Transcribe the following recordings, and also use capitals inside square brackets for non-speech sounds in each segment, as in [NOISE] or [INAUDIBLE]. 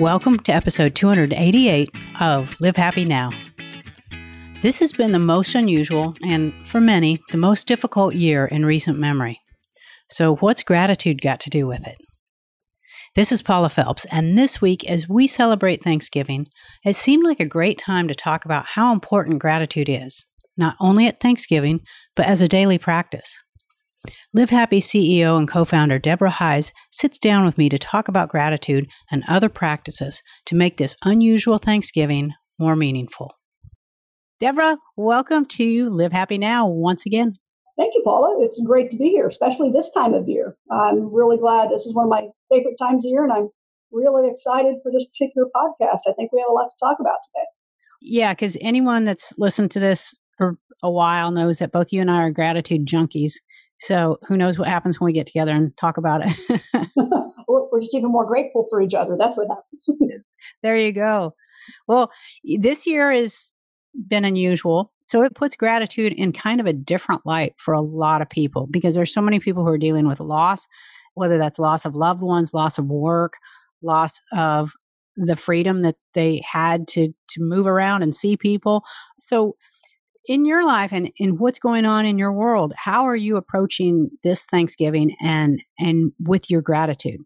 Welcome to episode 288 of Live Happy Now. This has been the most unusual and, for many, the most difficult year in recent memory. So, what's gratitude got to do with it? This is Paula Phelps, and this week, as we celebrate Thanksgiving, it seemed like a great time to talk about how important gratitude is, not only at Thanksgiving, but as a daily practice. Live Happy CEO and co founder Deborah Heisz sits down with me to talk about gratitude and other practices to make this unusual Thanksgiving more meaningful. Deborah, welcome to Live Happy Now once again. Thank you, Paula. It's great to be here, especially this time of year. I'm really glad this is one of my favorite times of year, and I'm really excited for this particular podcast. I think we have a lot to talk about today. Yeah, because anyone that's listened to this for a while knows that both you and I are gratitude junkies. So who knows what happens when we get together and talk about it? [LAUGHS] [LAUGHS] We're just even more grateful for each other. That's what happens. [LAUGHS] there you go. Well, this year has been unusual. So it puts gratitude in kind of a different light for a lot of people because there's so many people who are dealing with loss, whether that's loss of loved ones, loss of work, loss of the freedom that they had to to move around and see people. So in your life and in what's going on in your world, how are you approaching this Thanksgiving and and with your gratitude?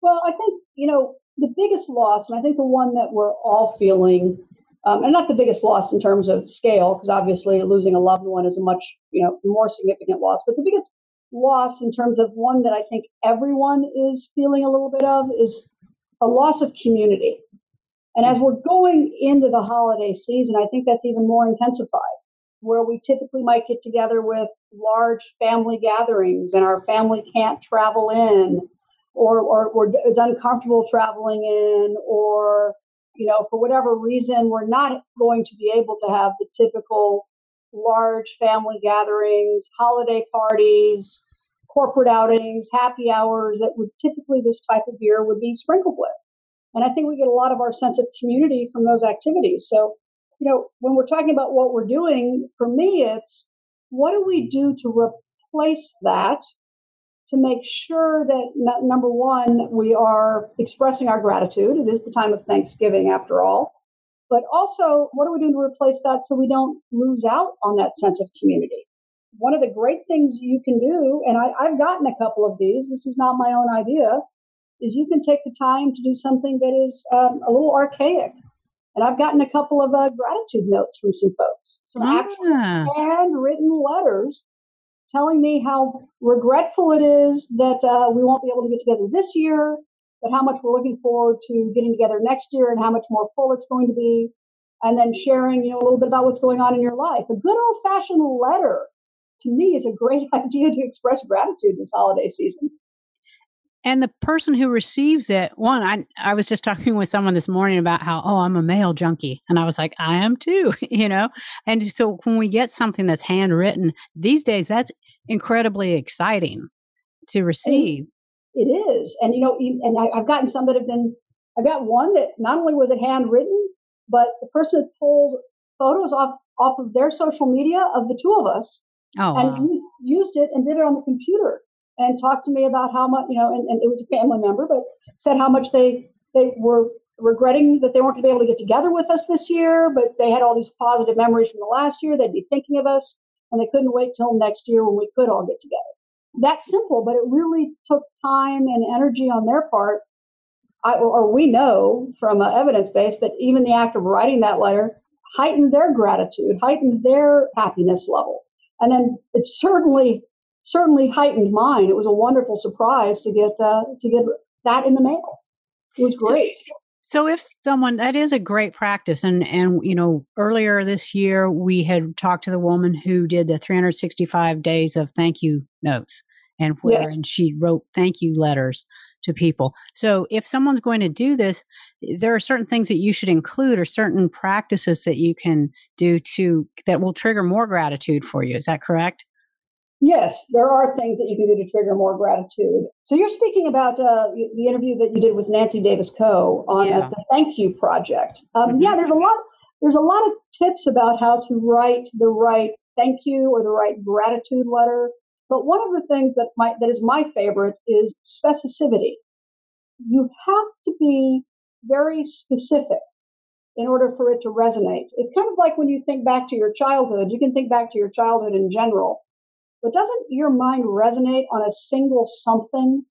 Well, I think you know the biggest loss, and I think the one that we're all feeling, um, and not the biggest loss in terms of scale, because obviously losing a loved one is a much you know more significant loss, but the biggest loss in terms of one that I think everyone is feeling a little bit of is a loss of community. And as mm. we're going into the holiday season, I think that's even more intensified, where we typically might get together with large family gatherings and our family can't travel in or, or, or is uncomfortable traveling in or you know for whatever reason we're not going to be able to have the typical large family gatherings holiday parties corporate outings happy hours that would typically this type of year would be sprinkled with and I think we get a lot of our sense of community from those activities. So, you know, when we're talking about what we're doing, for me, it's what do we do to replace that to make sure that number one, we are expressing our gratitude. It is the time of Thanksgiving after all. But also, what are we doing to replace that so we don't lose out on that sense of community? One of the great things you can do, and I, I've gotten a couple of these, this is not my own idea, is you can take the time to do something that is um, a little archaic. And I've gotten a couple of uh, gratitude notes from some folks, some ah. actual handwritten letters telling me how regretful it is that uh, we won't be able to get together this year, but how much we're looking forward to getting together next year and how much more full it's going to be. And then sharing, you know, a little bit about what's going on in your life. A good old fashioned letter to me is a great [LAUGHS] idea to express gratitude this holiday season. And the person who receives it, one, I, I was just [LAUGHS] talking with someone this morning about how, oh, I'm a mail junkie. And I was like, I am too, [LAUGHS] you know? And so when we get something that's handwritten these days, that's incredibly exciting to receive. It is. And, you know, and I, have gotten some that have been, I got one that not only was it handwritten, but the person had pulled photos off, off of their social media of the two of us oh, and wow. used it and did it on the computer and talked to me about how much, you know, and, and it was a family member, but said how much they they were regretting that they weren't going to be able to get together with us this year, but they had all these positive memories from the last year. They'd be thinking of us, and they couldn't wait till next year when we could all get together. That's simple, but it really took time and energy on their part. I, or we know from uh, evidence base that even the act of writing that letter heightened their gratitude, heightened their happiness level. And then it certainly certainly heightened mine. It was a wonderful surprise to get uh, to get that in the mail. It was great. So if someone that is a great practice and and you know earlier this year we had talked to the woman who did the 365 days of thank you notes and where yes. and she wrote thank you letters to people. So if someone's going to do this, there are certain things that you should include or certain practices that you can do to that will trigger more gratitude for you. Is that correct? Yes, there are things that you can do to trigger more gratitude. So you're speaking about uh, the interview that you did with Nancy Davis Kho on yeah. the Thank You Project. Um, mm-hmm. Yeah, there's a lot. There's a lot of tips about how to write the right thank you or the right gratitude letter. But one of the things that my, that is my favorite is specificity. You have to be very specific in order for it to resonate. It's kind of like when you think back to your childhood, you can think back to your childhood in general, but doesn't your mind resonate on a single something?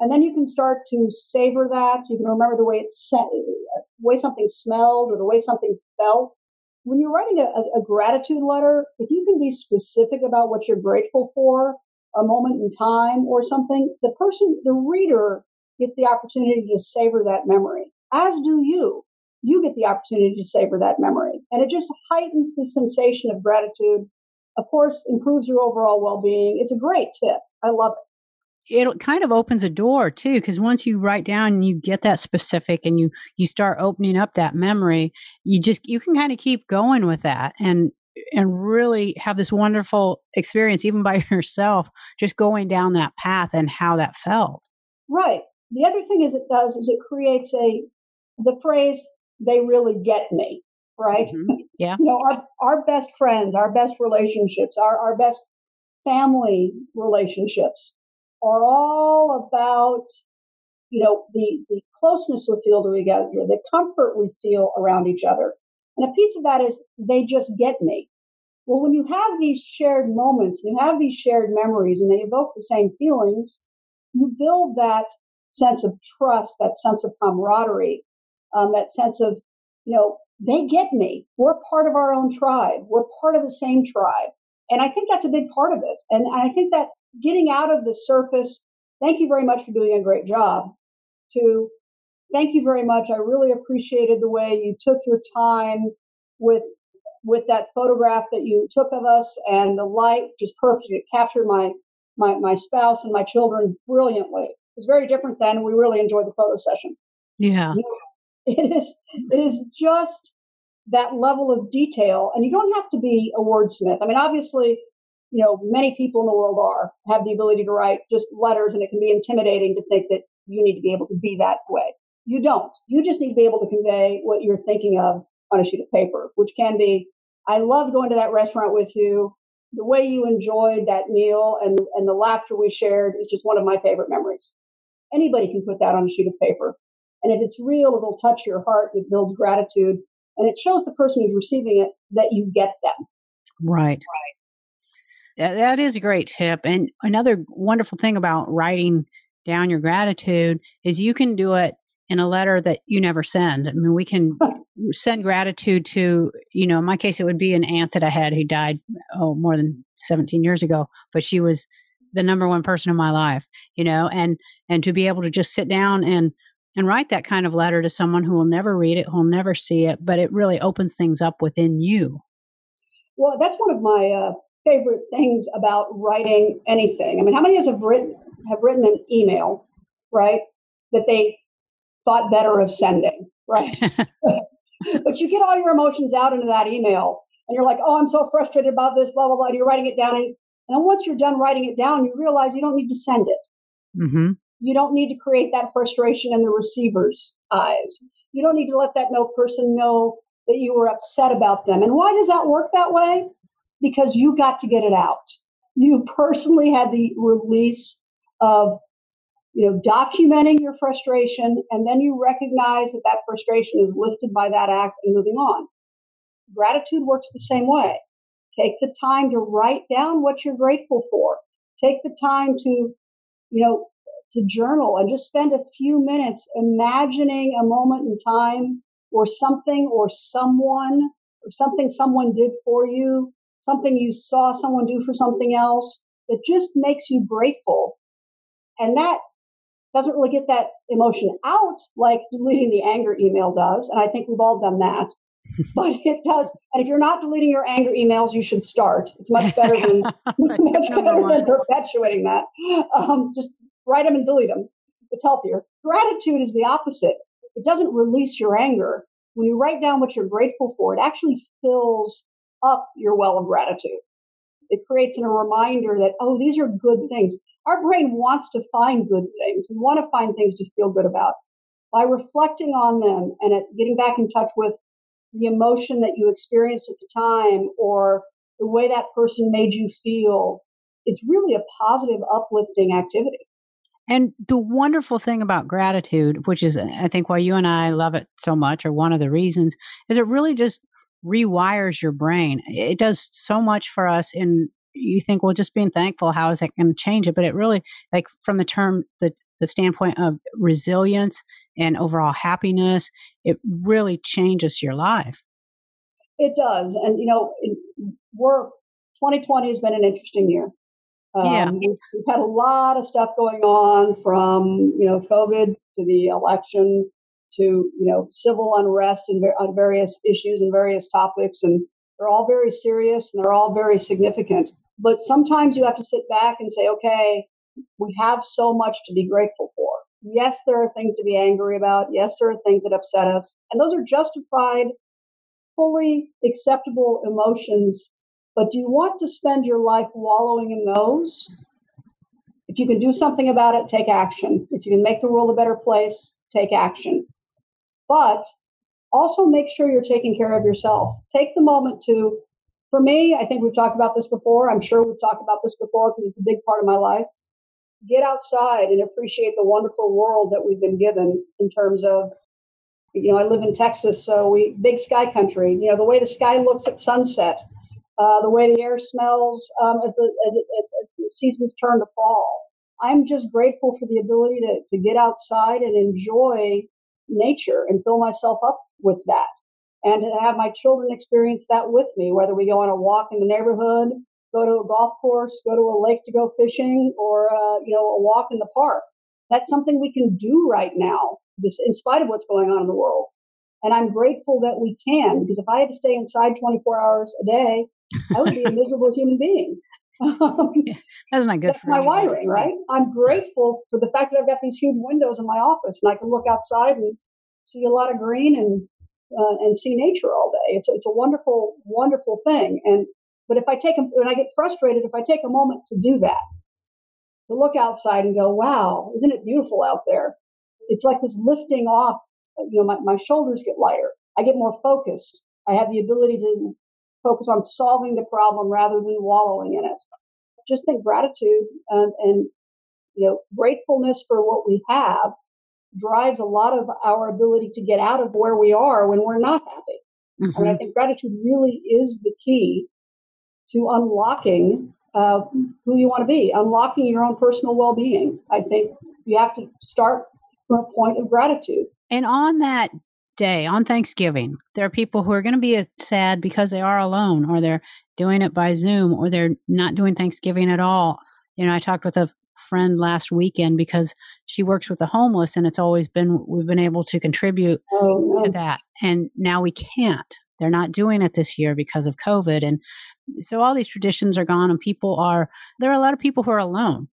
And then you can start to savor that. You can remember the way it the way something smelled or the way something felt. When you're writing a, a gratitude letter, if you can be specific about what you're grateful for, a moment in time or something, the person, the reader gets the opportunity to savor that memory, as do you. You get the opportunity to savor that memory. And it just heightens the sensation of gratitude. Of course, improves your overall well being. It's a great tip. I love it it kind of opens a door too because once you write down and you get that specific and you you start opening up that memory you just you can kind of keep going with that and and really have this wonderful experience even by [LAUGHS] yourself just going down that path and how that felt right the other thing is it does is it creates a the phrase they really get me right mm-hmm. yeah you know our our best friends our best relationships our our best family relationships are all about you know the the closeness we feel to each other the comfort we feel around each other and a piece of that is they just get me. Well, when you have these shared moments, you have these shared memories, and they evoke the same feelings, you build that sense of trust, that sense of camaraderie, um, that sense of, you know, they get me. We're part of our own tribe. We're part of the same tribe. And I think that's a big part of it. And I think that getting out of the surface, thank you very much for doing a great job, to thank you very much. I really appreciated the way you took your time with with that photograph that you took of us and the light just perfect. It captured my my my spouse and my children brilliantly. It's very different than we really enjoyed the photo session. Yeah. [LAUGHS] It is it is just that level of detail and you don't have to be a wordsmith. I mean obviously you know, many people in the world are have the ability to write just letters, and it can be intimidating to think that you need to be able to be that way. You don't. You just need to be able to convey what you're thinking of on a sheet of paper, which can be, I love going to that restaurant with you. The way you enjoyed that meal and, and the laughter we shared is just one of my favorite memories. Anybody can put that on a sheet of paper. And if it's real, it'll touch your heart. It builds gratitude and it shows the person who's receiving it that you get them. Right. Right. That is a great tip. And another wonderful thing about writing down your gratitude is you can do it in a letter that you never send. I mean, we can [LAUGHS] send gratitude to, you know, in my case, it would be an aunt that I had who died, oh, more than 17 years ago, but she was the number one person in my life, you know, and, and to be able to just sit down and, and write that kind of letter to someone who will never read it, who will never see it, but it really opens things up within you. Well, that's one of my uh, favorite things about writing anything. I mean, how many of us have written have written an email, right? That they thought better of sending, right? [LAUGHS] [LAUGHS] but you get all your emotions out into that email and you're like, oh, I'm so frustrated about this, blah, blah, blah. And you're writing it down. And, and then once you're done writing it down, you realize you don't need to send it. Mm-hmm. You don't need to create that frustration in the receiver's eyes. You don't need to let that no person know that you were upset about them. And why does that work that way? Because you got to get it out. You personally had the release of you know, documenting your frustration, and then you recognize that that frustration is lifted by that act and moving on. Gratitude works the same way. Take the time to write down what you're grateful for. Take the time to, you know, to journal and just spend a few minutes imagining a moment in time or something or someone or something someone did for you, something you saw someone do for something else that just makes you grateful. And that doesn't really get that emotion out like deleting the anger email does. And I think we've all done that. [LAUGHS] but it does. And if you're not deleting your anger emails, you should start. It's much better than, [LAUGHS] [LAUGHS] much better than perpetuating that. Um, just write them and delete them. It's healthier. Gratitude is the opposite. It doesn't release your anger. When you write down what you're grateful for, it actually fills up your well of gratitude. It creates a reminder that, oh, these are good things. Our brain wants to find good things. We want to find things to feel good about. By reflecting on them and getting back in touch with the emotion that you experienced at the time or the way that person made you feel, it's really a positive, uplifting activity. And the wonderful thing about gratitude, which is, uh, I think, why you and I love it so much, or one of the reasons, is it really just rewires your brain. It does so much for us in you think well just being thankful how is that going to change it? But it really like from the term the the standpoint of resilience and overall happiness it really changes your life. It does and you know we're 2020 has been an interesting year um, yeah. we've had a lot of stuff going on from you know covid to the election to you know civil unrest and on various issues and various topics and they're all very serious and they're all very significant. But sometimes you have to sit back and say okay we have so much to be grateful for. Yes there are things to be angry about. Yes there are things that upset us. And those are justified fully acceptable emotions but do you want to spend your life wallowing in those if you can do something about it take action if you can make the world a better place take action but also make sure you're taking care of yourself. Take the moment to, for me, I think we've talked about this before. I'm sure we've talked about this before because it's a big part of my life. Get outside and appreciate the wonderful world that we've been given in terms of, you know, I live in Texas, so we, big sky country, you know, the way the sky looks at sunset, uh, the way the air smells um, as, the, as, it, the seasons turn to fall. I'm just grateful for the ability to, to get outside and enjoy nature and fill myself up with that. And to have my children experience that with me, whether we go on a walk in the neighborhood, go to a golf course, go to a lake to go fishing, or uh, you know a walk in the park. That's something we can do right now, just in spite of what's going on in the world. And I'm grateful that we can, because if I had to stay inside 24 hours a day, I would be a miserable human being. [LAUGHS] that's not good. That's my wiring, right? I'm grateful for the fact that I've got these huge windows in my office and I can look outside and see a lot of green and uh, and see nature all day. It's it's a wonderful, wonderful thing. And but if I take a, when I get frustrated, if I take a moment to do that, to look outside and go, wow, isn't it beautiful out there? It's like this lifting off. You know, my, my shoulders get lighter. I get more focused. I have the ability to focus on solving the problem rather than wallowing in it. Just think gratitude and, and you know gratefulness for what we have drives a lot of our ability to get out of where we are when we're not happy. Mm-hmm. I mean, I think gratitude really is the key to unlocking uh, who you want to be, unlocking your own personal well-being. I think you have to start from a point of gratitude. And on that day on Thanksgiving, there are people who are going to be uh, sad because they are alone or they're doing it by Zoom or they're not doing Thanksgiving at all. You know, I talked with a friend last weekend because she works with the homeless and it's always been we've been able to contribute to mm-hmm. that and now we can't. They're not doing it this year because of covid and so all these traditions are gone and people are there are a lot of people who are alone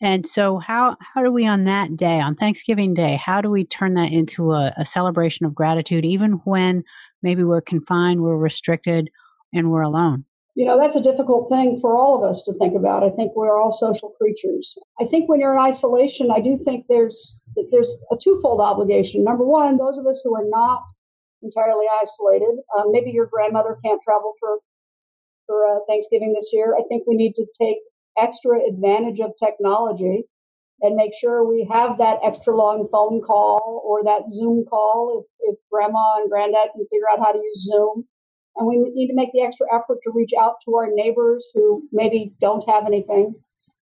and so, how how do we on that day, on Thanksgiving Day, how do we turn that into a, a celebration of gratitude, even when maybe we're confined, we're restricted, and we're alone? You know, that's a difficult thing for all of us to think about. I think we're all social creatures. I think when you're in isolation, I do think there's there's a twofold obligation. Number one, those of us who are not entirely isolated, um, maybe your grandmother can't travel for for uh, Thanksgiving this year. I think we need to take extra advantage of technology and make sure we have that extra long phone call or that Zoom call if, if grandma and granddad can figure out how to use Zoom. And we need to make the extra effort to reach out to our neighbors who maybe don't have anything,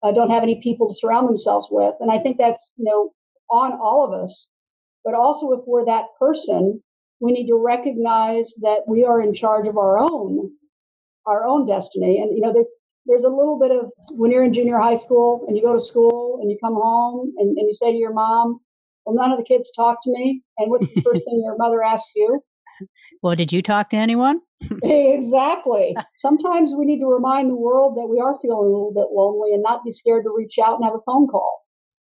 uh, don't have any people to surround themselves with. And I think that's, you know, on all of us. But also, if we're that person, we need to recognize that we are in charge of our own our own destiny. And you know, there, there's a little bit of when you're in junior high school and you go to school and you come home and, and you say to your mom, well, none of the kids talk to me. And what's the first thing your mother asks you? Well, did you talk to anyone? [LAUGHS] [LAUGHS] exactly. Sometimes we need to remind the world that we are feeling a little bit lonely and not be scared to reach out and have a phone call.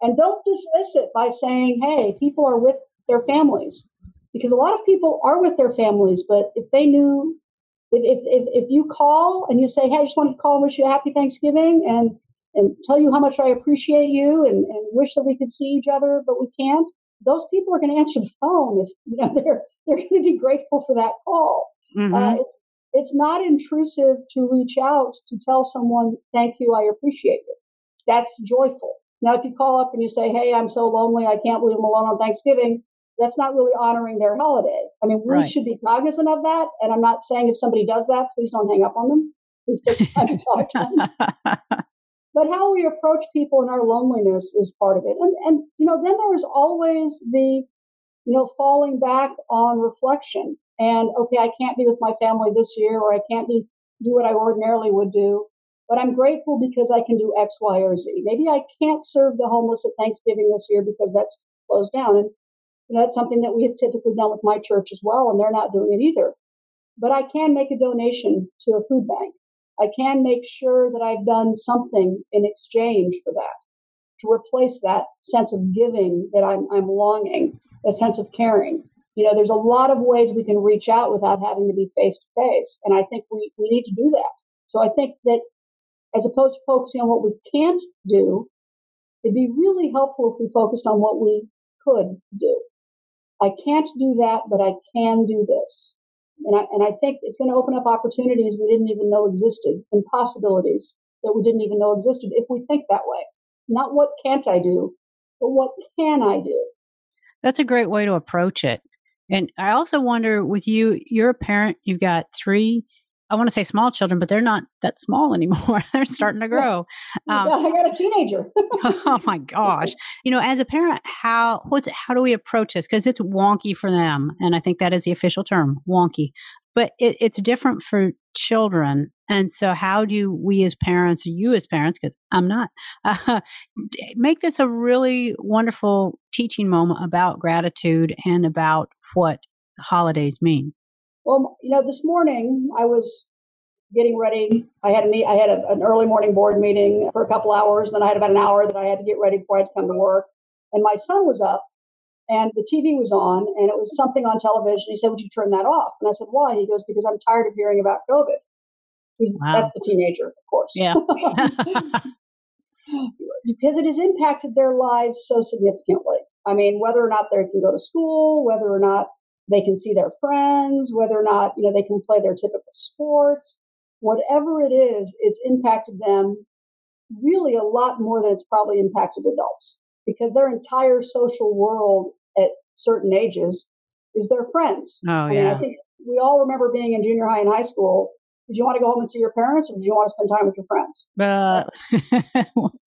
And don't dismiss it by saying, hey, people are with their families. Because a lot of people are with their families, but if they knew if, if, if you call and you say, hey, I just want to call and wish you a happy Thanksgiving and, and tell you how much I appreciate you and, and wish that we could see each other, but we can't, those people are going to answer the phone if, you know, [LAUGHS] they're, they're going to be grateful for that call. Mm-hmm. Uh, it's, it's not intrusive to reach out to tell someone, thank you, I appreciate you. That's joyful. Now, if you call up and you say, Hey, I'm so lonely, I can't leave them alone on Thanksgiving, that's not really honoring their holiday. I mean, we right. should be cognizant of that. And I'm not saying if somebody does that, please don't hang up on them. Please take time to talk to them. [LAUGHS] but how we approach people in our loneliness is part of it. And, and, you know, then there is always the, you know, falling back on reflection and, okay, I can't be with my family this year or I can't be, do what I ordinarily would do. But I'm grateful because I can do X, Y, or Z. Maybe I can't serve the homeless at Thanksgiving this year because that's closed down. And know, that's something that we have typically done with my church as well, and they're not doing it either. But I can make a donation to a food bank. I can make sure that I've done something in exchange for that to replace that sense of giving that I'm, I'm longing, that sense of caring. You know, there's a lot of ways we can reach out without having to be face to face. And I think we, we need to do that. So I think that as opposed to focusing on what we can't do, it'd be really helpful if we focused on what we could do. I can't do that, but I can do this. And I, and I think it's going to open up opportunities we didn't even know existed and possibilities that we didn't even know existed if we think that way. Not what can't I do, but what can I do? That's a great way to approach it. And I also wonder with you, you're a parent, you've got three I want to say small children, but they're not that small anymore. [LAUGHS] they're starting to grow. [LAUGHS] Um, I got a teenager. [LAUGHS] oh my gosh! You know, as a parent, how what's how do we approach this? Because it's wonky for them, and I think that is the official term, wonky. But it, it's different for children, and so how do we as parents, you as parents, because I'm not, uh, make this a really wonderful teaching moment about gratitude and about what holidays mean? Well, you know, this morning I was getting ready. I had a I had a, an early morning board meeting for a couple hours. Then I had about an hour that I had to get ready before I had to come to work. And my son was up and the TV was on and it was something on television. He said, would you turn that off? And I said, why? He goes, because I'm tired of hearing about COVID. He's, wow. That's the teenager, of course. Yeah. [LAUGHS] because it has impacted their lives so significantly. I mean, whether or not they can go to school, whether or not they can see their friends, whether or not, you know, they can play their typical sports, whatever it is, it's impacted them really a lot more than it's probably impacted adults because their entire social world at certain ages is their friends. Oh, I mean, yeah. I think we all remember being in junior high and high school. Did you want to go home and see your parents or did you want to spend time with your friends?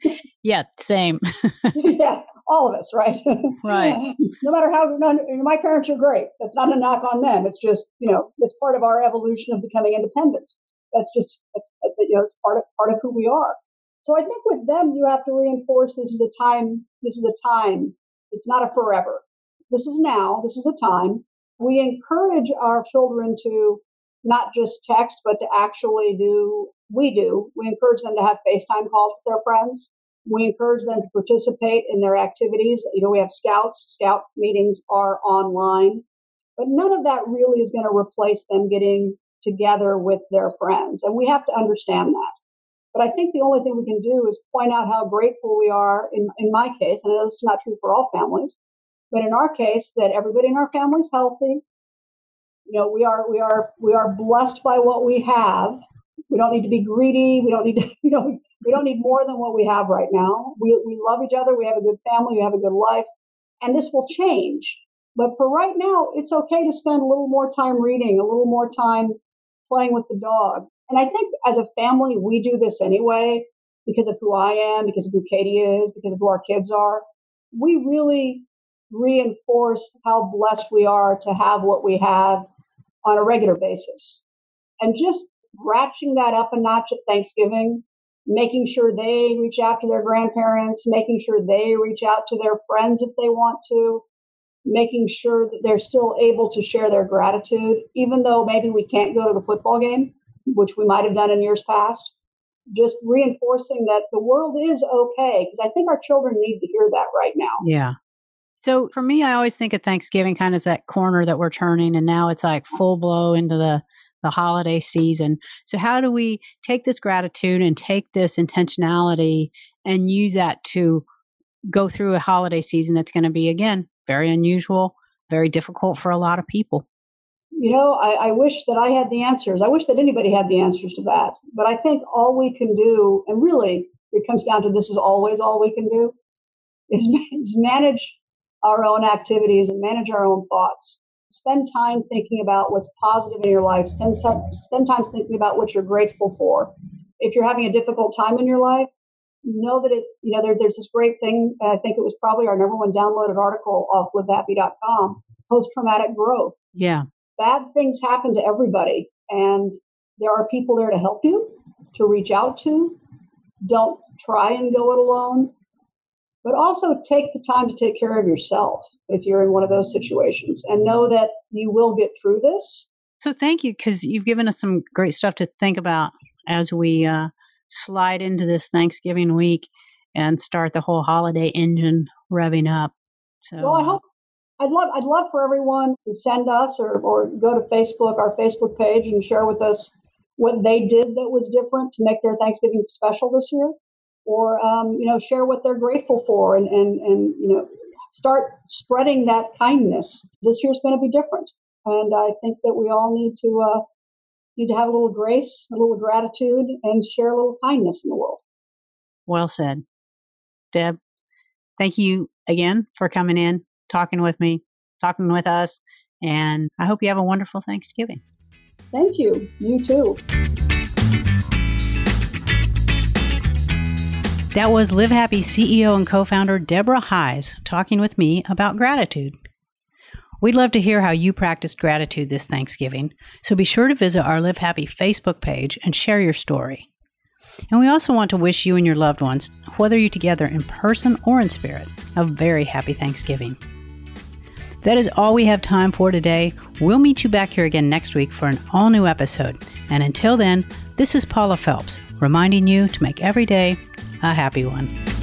Uh, [LAUGHS] yeah, same. [LAUGHS] [LAUGHS] yeah all of us, right? [LAUGHS] Right. no matter how none, my parents are great. That's not a knock on them. It's just you know it's part of our evolution of becoming independent. That's just that's you know it's part of part of who we are. So I think with them you have to reinforce this is a time. This is a time. It's not a forever. This is now. This is a time. We encourage our children to not just text, but to actually do. We do. We encourage them to have FaceTime calls with their friends we encourage them to participate in their activities. You know, we have scouts. Scout meetings are online, but none of that really is going to replace them getting together with their friends. And we have to understand that. But I think the only thing we can do is point out how grateful we are in, in my case, and I know this is not true for all families, but in our case, that everybody in our family is healthy. You know, we are we are we are blessed by what we have. We don't need to be greedy. We don't need to, [LAUGHS] you know, we don't need more than what we have right now. We, we love each other. We have a good family. We have a good life. And this will change. But for right now, it's okay to spend a little more time reading, a little more time playing with the dog. And I think as a family, we do this anyway because of who I am, because of who Katie is, because of who our kids are. We really reinforce how blessed we are to have what we have on a regular basis. And just ratcheting that up a notch at Thanksgiving making sure they reach out to their grandparents, making sure they reach out to their friends if they want to, making sure that they're still able to share their gratitude, even though maybe we can't go to the football game, which we might have done in years past. Just reinforcing that the world is okay, because I think our children need to hear that right now. Yeah. So for me, I always think of Thanksgiving kind of as that corner that we're turning, and now it's like full blow into the the holiday season. So, how do we take this gratitude and take this intentionality and use that to go through a holiday season that's going to be, again, very unusual, very difficult for a lot of people? You know, I, I, wish that I had the answers. I wish that anybody had the answers to that. But I think all we can do, and really it comes down to this is always all we can do. is, [LAUGHS] is manage our own activities and manage our own thoughts. Spend time thinking about what's positive in your life. Spend, spend time thinking about what you're grateful for. If you're having a difficult time in your life, know that it, you know, there, there's this great thing. I think it was probably our number one downloaded article off livehappy.com post traumatic growth. Yeah. Bad things happen to everybody, and there are people there to help you, to reach out to. Don't try and go it alone but also take the time to take care of yourself if you're in one of those situations and know that you will get through this. So, thank you because you've given us some great stuff to think about as we uh, slide into this Thanksgiving week and start the whole holiday engine revving up. So, well, I hope I'd love I'd love for everyone to send us or, or go to Facebook, our Facebook page, and share with us what they did that was different to make their Thanksgiving special this year or um, you know share what they're grateful for and and and you know start spreading that kindness. This year's going to be different and i think that we all need to uh, need to have a little grace a little gratitude and share a little kindness in the world. Well said. Deb thank you again for coming in talking with me talking with us and i hope you have a wonderful thanksgiving. Thank you. You too That was Live Happy CEO and co founder Deborah Heisz talking with me about gratitude. We'd love to hear how you practiced gratitude this Thanksgiving, so be sure to visit our Live Happy Facebook page and share your story. And we also want to wish you and your loved ones, whether you're together in person or in spirit, a very happy Thanksgiving. That is all we have time for today. We'll meet you back here again next week for an all new episode. And until then, this is Paula Phelps reminding you to make every day a happy one.